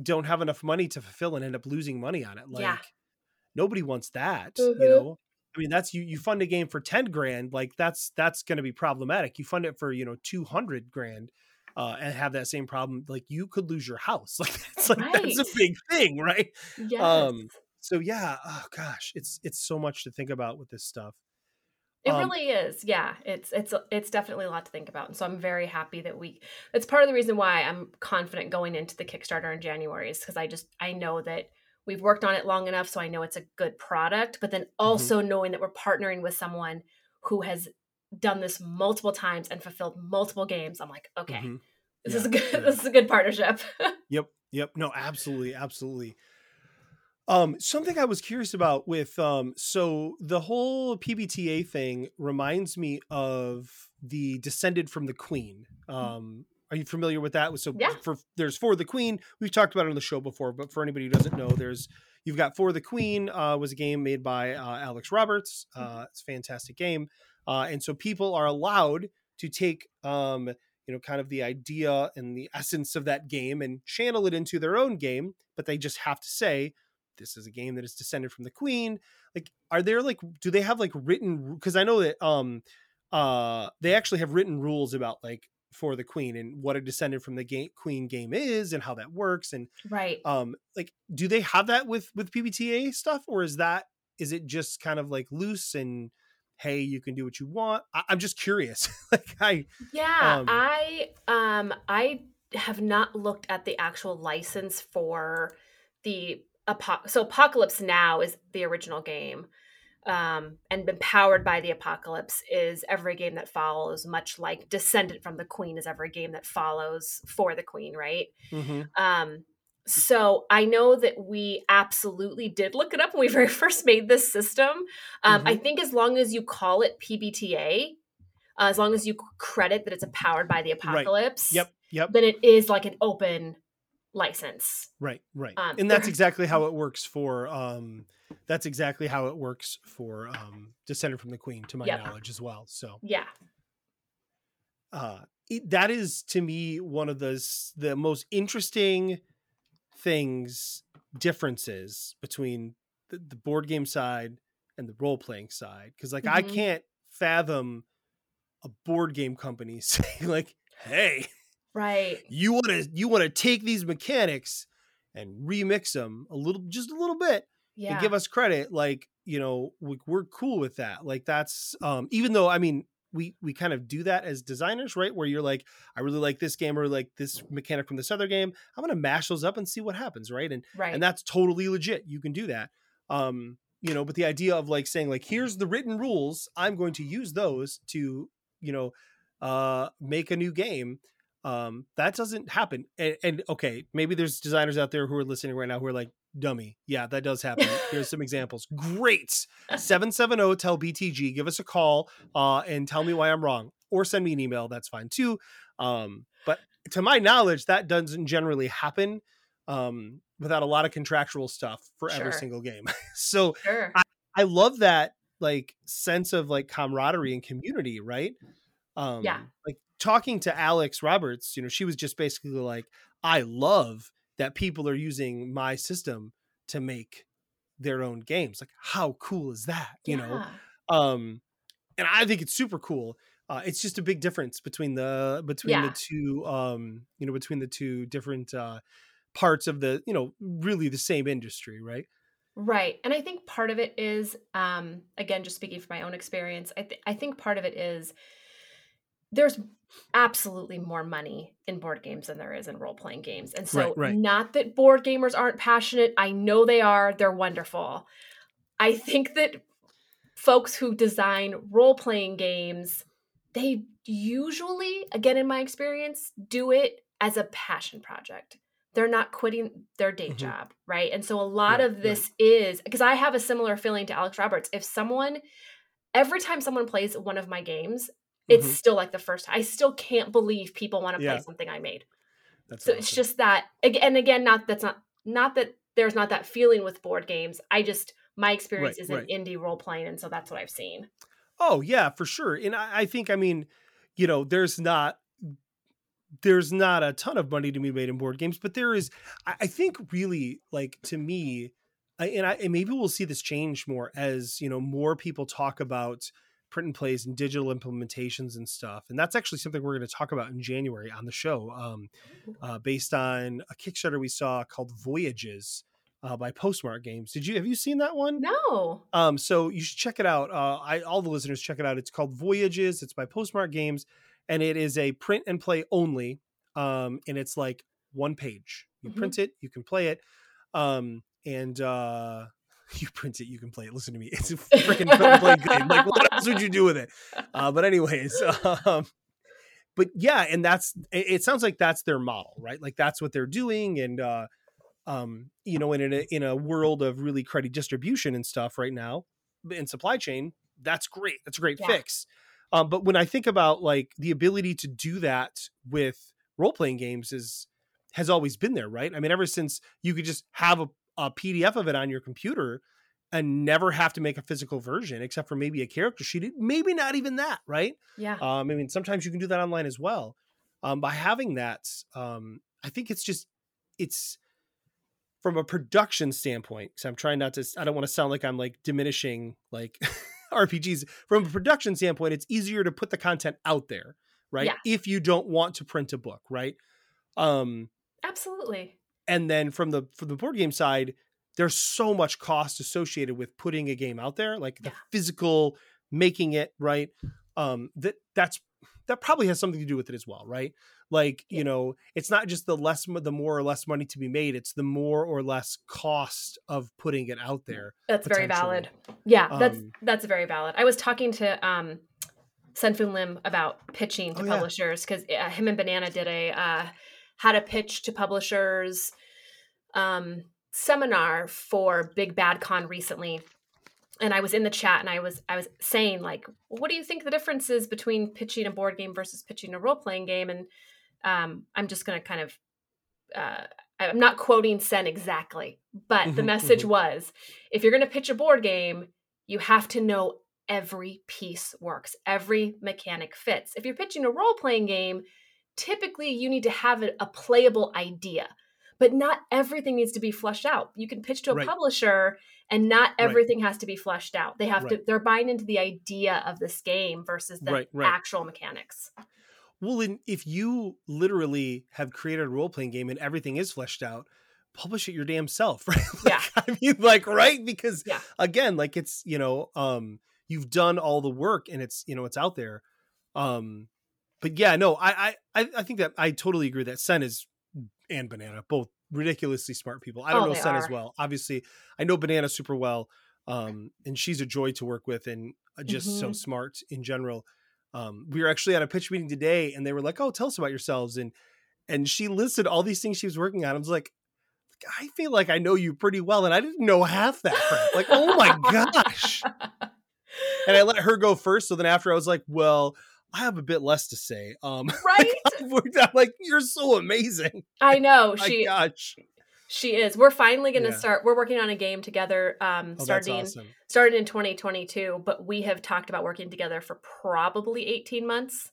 don't have enough money to fulfill and end up losing money on it like Yeah. nobody wants that Mhm. you know i mean that's you you fund a game for 10 grand like that's that's going to be problematic you fund it for you know 200 grand uh, and have that same problem like you could lose your house (laughs) like that's like that's a big thing right yes. um so yeah oh gosh it's it's so much to think about with this stuff It Um, really is. Yeah, it's it's it's definitely a lot to think about. And so I'm very happy that we it's part of the reason why I'm confident going into the Kickstarter in January is because I just I know that we've worked on it long enough so I know it's a good product, but then Mm-hmm. also knowing that we're partnering with someone who has done this multiple times and fulfilled multiple games, I'm like, okay, Mhm. this Yeah, is a good (laughs) yeah. this is a good partnership. (laughs) Yep. Yep. No, absolutely. Absolutely. Um, something I was curious about with um, so the whole PBTA thing reminds me of the Descended from the Queen. Um, are you familiar with that? So Yeah. for there's For the Queen. We've talked about it on the show before, but for anybody who doesn't know, there's you've got For the Queen uh, was a game made by uh, Alex Roberts. Uh, it's a fantastic game, uh, and so people are allowed to take um, you know kind of the idea and the essence of that game and channel it into their own game but they just have to say this is a game that is descended from the queen like are there like do they have like written because i know that um uh they actually have written rules about like for the queen and what a descended from the game queen game is and how that works and right. um like do they have that with with pbta stuff or is that is it just kind of like loose and hey you can do what you want I- i'm just curious (laughs) like i Yeah, Um, I um I have not looked at the actual license for the Apo- so Apocalypse Now is the original game. Um, and been powered by the apocalypse is every game that follows, much like Descendant from the Queen is every game that follows for the Queen, right? Mhm. Um, so I know that we absolutely did look it up when we (laughs) very first made this system. Um, I think as long as you call it PBTA, uh, as long as you credit that it's a powered by the apocalypse, Yep, yep, then it is like an open license. right, right. Um, and that's exactly how it works for um that's exactly how it works for um Descended from the Queen to my Yep. knowledge as well. So Yeah, uh it, that is to me one of the the most interesting things differences between the, the board game side and the role playing side because like I Mhm. can't fathom a board game company (laughs) saying like hey right. you want to you want to take these mechanics and remix them a little just a little bit Yeah, and give us credit like you know we, we're cool with that like that's um even though i mean we we kind of do that as designers right where you're like i really like this game or like this mechanic from this other game i'm gonna mash those up and see what happens right and right. and that's totally legit you can do that um you know but the idea of like saying like here's the written rules i'm going to use those to you know uh, make a new game. Um, that doesn't happen. And, and okay, maybe there's designers out there who are listening right now who are like, dummy. Yeah, that does happen. Here's some (laughs) examples. Great. 770 tell BTG, give us a call uh, and tell me why I'm wrong. Or send me an email. That's fine too. Um, but to my knowledge, that doesn't generally happen um, without a lot of contractual stuff for every single game. (laughs) so Sure. I love that like sense of like camaraderie and community, right? Um Yeah. like talking to Alex Roberts, you know, she was just basically like, I love that people are using my system to make their own games. Like, how cool is that? You know? Um and I think it's super cool. Uh, it's just a big difference between the between Yeah. the two um you know between the two different uh parts of the you know really the same industry right Right. And I think part of it is, um, again, just speaking from my own experience, I, th- I think part of it is there's absolutely more money in board games than there is in role playing games. And so, Right, right. not that board gamers aren't passionate, I know they are, they're wonderful. I think that folks who design role playing games, they usually, again, in my experience, do it as a passion project. They're not quitting their day Mhm. job, right? And so a lot Right, of this is because I have a similar feeling to Alex Roberts. If someone, every time someone plays one of my games, it's Mhm. still like the first I still can't believe people want to play something I made. that's So it's just that and again, not that's not not that there's not that feeling with board games. I just my experience Right, is in right. indie role playing, and so that's what I've seen. Oh yeah, for sure. And I, I think I mean, you know, there's not there's not a ton of money to be made in board games, but there is. I, I think really like to me, I, and I and maybe we'll see this change more as you know more people talk about print and plays and digital implementations and stuff. And that's actually something we're going to talk about in January on the show, um, uh, based on a Kickstarter we saw called Voyages uh, by Postmark Games. Did you have you seen that one? No. Um, so you should check it out. Uh, I all the listeners check it out. It's called Voyages. It's by Postmark Games, and it is a print and play only. Um, and it's like one page. You Mhm. print it, you can play it, um, and uh, (laughs) you print it, you can play it. Listen to me, (laughs) it's a freaking play game. Like, what else would you do with it? (laughs) Uh, but anyways, um, but yeah, and that's it, it sounds like that's their model, right? Like that's what they're doing, and uh, um, you know, in a in a world of really cruddy distribution and stuff right now in supply chain, that's great. That's a great Yeah. fix. Um, but when I think about like the ability to do that with role playing games is has always been there, right? I mean, ever since you could just have a, a PDF of it on your computer and never have to make a physical version, except for maybe a character sheet, maybe not even that, right? Yeah. Um, I mean, sometimes you can do that online as well. Um, by having that, um, I think it's just it's from a production standpoint. So I'm trying not to. I don't want to sound like I'm like diminishing like (laughs) RPGs. From a production standpoint, it's easier to put the content out there, right? Yeah. If you don't want to print a book, right? Um, Absolutely. And then from the from the board game side there's so much cost associated with putting a game out there like the Yeah. physical making it right um that that's that probably has something to do with it as well right like you know it's not just the less the more or less money to be made it's the more or less cost of putting it out there That's very valid. Yeah, that's Um, that's very valid. I was talking to um Sen-Foong Lim about pitching to Oh, publishers because uh, him and Banana did a uh, how to pitch to publishers um, seminar for Big Bad Con recently, and I was in the chat and I was I was saying like, what do you think the difference is between pitching a board game versus pitching a role playing game? And um, I'm just gonna kind of uh, I'm not quoting Sen exactly, but the Mhm, message mhm. was if you're going to pitch a board game, you have to know every piece works, every mechanic fits. If you're pitching a role playing game, typically you need to have a, a playable idea, but not everything needs to be fleshed out. You can pitch to a Right. publisher and not Right. everything has to be fleshed out. They have to Right. they're buying into the idea of this game versus the Right, right. actual mechanics. well if you literally have created a role-playing game and everything is fleshed out publish it your damn self (laughs) right Yeah. Like, i mean like right because Yeah. again like it's you know um you've done all the work and it's you know it's out there um but yeah no i i i think that i totally agree that sen is and banana both ridiculously smart people i don't Oh, know sen as well obviously i know banana super well um and she's a joy to work with and uh, just so Mhm. smart in general um, we were actually at a pitch meeting today, and they were like, "Oh, tell us about yourselves," and and she listed all these things she was working on. I was like, I feel like I know you pretty well, and I didn't know half that crap. Like, oh my gosh. (laughs) And I let her go first. So then after I was like, well, I have a bit less to say. Um, (laughs) right? I'm like, you're so amazing. I know. (laughs) My She gosh. she is. We're finally gonna Yeah. start we're working on a game together, um, Oh, that's starting awesome. started in 2022, but we have talked about working together for probably 18 months.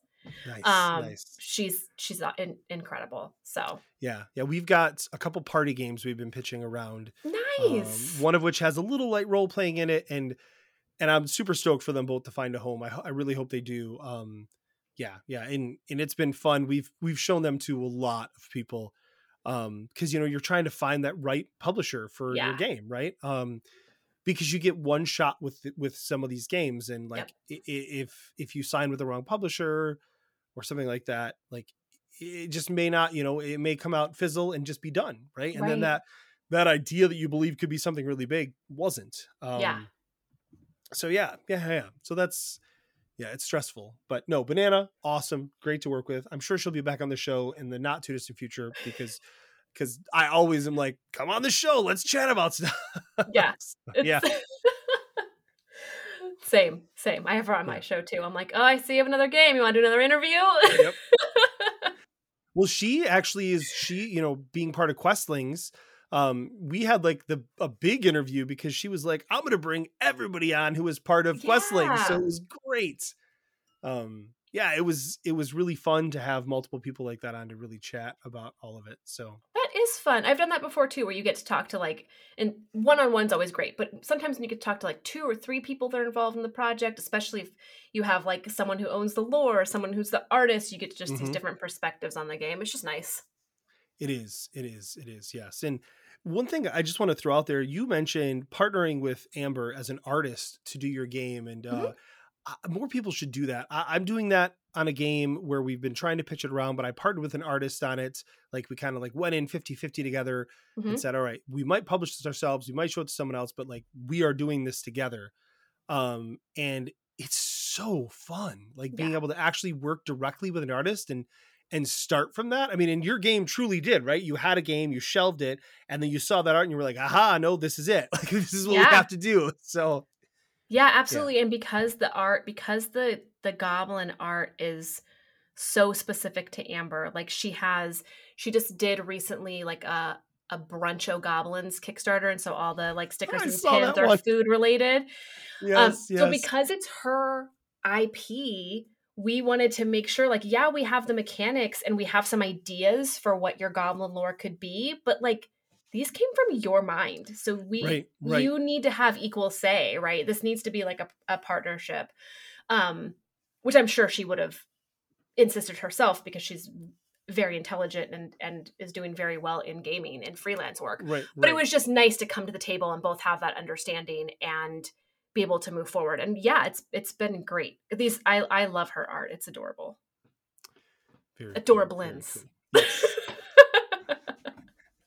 Nice. Um, nice. she's she's uh, in, incredible. So Yeah. Yeah. We've got a couple party games we've been pitching around. um, nice. one of which has a little light role playing in it. And and I'm super stoked for them both to find a home. I, I really hope they do. Um, yeah, yeah, and and it's been fun. We've we've shown them to a lot of people, um, because you know you're trying to find that right publisher for your game, right? Um, because you get one shot with with some of these games, and like i- if if you sign with the wrong publisher or something like that, like it just may not, you know, it may come out fizzle and just be done, right? And then that that idea that you believe could be something really big wasn't. Um, Yeah. So yeah, yeah, yeah. So that's yeah, it's stressful, but no, banana, awesome, great to work with. I'm sure she'll be back on the show in the not too distant future because because I always am like, come on the show, let's chat about stuff. Yeah. (laughs) yeah, (laughs) same, same. I have her on my Yeah. show too. I'm like, oh, I see you have another game. You want to do another interview? Yep. (laughs) Well, she actually is she, you know, being part of Questlings. Um, we had like the a big interview because she was like, I'm gonna bring everybody on who was part of Questlings. So it was great. Um, yeah, it was it was really fun to have multiple people like that on to really chat about all of it. So That is fun. I've done that before too, where you get to talk to like, and one on one's always great, but sometimes when you get to talk to like two or three people that are involved in the project, especially if you have like someone who owns the lore or someone who's the artist, you get just these Mhm. different perspectives on the game. It's just nice. It is. It is. It is. Yes. And one thing I just want to throw out there, you mentioned partnering with Amber as an artist to do your game, and uh, more people should do that. I, I'm doing that on a game where we've been trying to pitch it around, but I partnered with an artist on it. Like we kind of like went in 50 50 together Mhm. and said, all right, we might publish this ourselves, we might show it to someone else, but like we are doing this together. Um, and it's so fun, like being Yeah. able to actually work directly with an artist and and start from that. I mean, and your game truly did, right? You had a game, you shelved it, and then you saw that art and you were like, aha, no, this is it. (laughs) Like this is what we have to do. So Yeah, absolutely. And because the art, because the the goblin art is so specific to Amber, like she has, she just did recently like a a bruncho goblins Kickstarter, and so all the like stickers I and pins are food related. yes, um, yes. So because it's her IP, we wanted to make sure, like, yeah, we have the mechanics and we have some ideas for what your goblin lore could be, but like these came from your mind. So we Right, right. you need to have equal say, right? This needs to be like a, a partnership. Um, which I'm sure she would have insisted herself because she's very intelligent and and is doing very well in gaming and freelance work right, but it was just nice to come to the table and both have that understanding and be able to move forward and yeah it's it's been great these i i love her art it's adorable Very adorable very ins. cool. (laughs) Yes.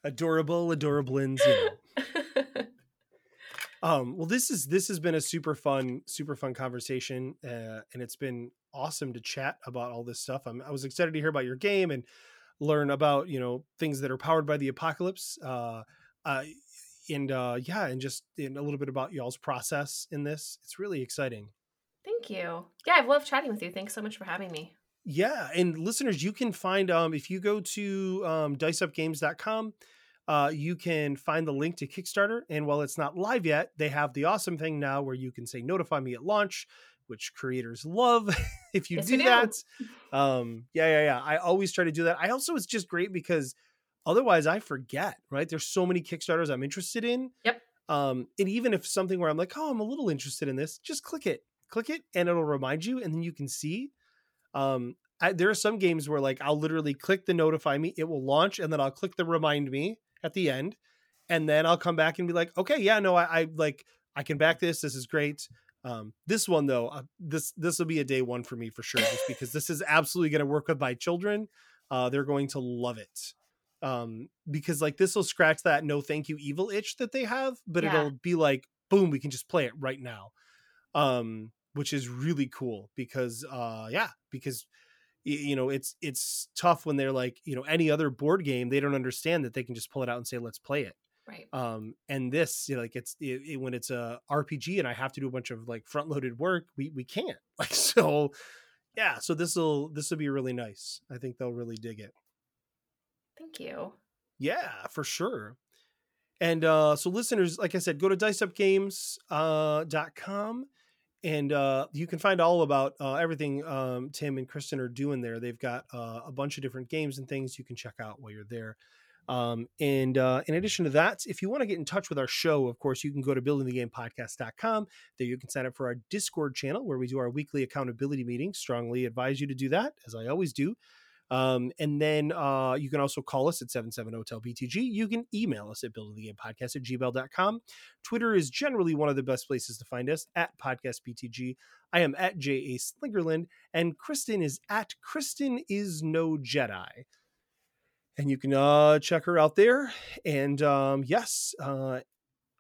adorable, adorable you know. Um, well, this is this has been a super fun, super fun conversation, uh, and it's been awesome to chat about all this stuff. I'm, I was excited to hear about your game and learn about you know things that are powered by the apocalypse. Uh, uh, and uh, yeah, and just in a little bit about y'all's process in this. It's really exciting. thank you yeah i've loved chatting with you thanks so much for having me Yeah, and listeners, you can find um if you go to um diceupgames.com, uh you can find the link to Kickstarter and while it's not live yet, they have the awesome thing now where you can say notify me at launch, which creators love (laughs) if you Yes, do do. that. Um yeah, yeah, yeah. I always try to do that. I also it's just great because otherwise I forget, right? There's so many Kickstarters I'm interested in. Yep. Um and even if something where I'm like, "Oh, I'm a little interested in this," just click it. Click it and it'll remind you and then you can see um I, there are some games where like I'll literally click the notify me, it will launch, and then I'll click the remind me at the end, and then I'll come back and be like, okay, yeah, no, I, I like I can back this. This is great. Um, this one though, uh, this this will be a day one for me for sure, just because this is absolutely going to work with my children. Uh, they're going to love it. Um, because like this will scratch that no thank you evil itch that they have, but Yeah. it'll be like boom, we can just play it right now. Um, which is really cool because uh yeah because you know it's it's tough when they're like you know any other board game they don't understand that they can just pull it out and say let's play it Right. um and this you know like it's it, it- when it's a rpg and i have to do a bunch of like front loaded work we we can't (laughs) like so yeah so this will this will be really nice i think they'll really dig it Thank you. yeah for sure and uh so listeners like i said go to diceupgames uh and uh you can find all about uh everything um tim and kristen are doing there they've got uh, a bunch of different games and things you can check out while you're there um, and uh, in addition to that, if you want to get in touch with our show, of course, you can go to buildingthegamepodcast.com. There you can sign up for our Discord channel where we do our weekly accountability meetings. Strongly advise you to do that, as I always do. Um, and then uh, you can also call us at 770-TEL-BTG. You can email us at buildingthegamepodcast at gmail.com. Twitter is generally one of the best places to find us at podcastbtg. I am at J.A. Slingerland, and Kristen is at Kristen is no Jedi and you can uh, check her out there. And um, yes, uh,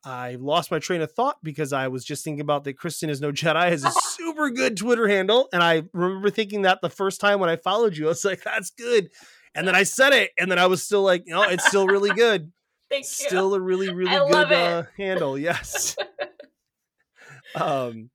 I lost my train of thought because I was just thinking about that Kristen is no (laughs) Jedi has a (laughs) super good Twitter handle, and I remember thinking that the first time when I followed you, I was like, "That's good," and then I said it, and then I was still like, "No, it's still really good. (laughs) Thank you. still a really really I good uh, handle." Yes. um,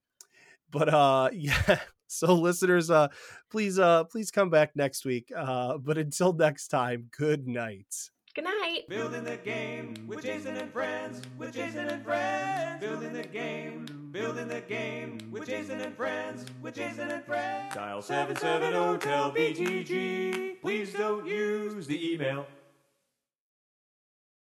but uh, yeah. So listeners, uh, please uh, please come back next week. Uh, but until next time, good night. Good night. Building the game with Jason and friends, with Jason and friends. Building the game, building the game with Jason and friends, with Jason and friends. Dial 770 tell BTG. Please don't use the email.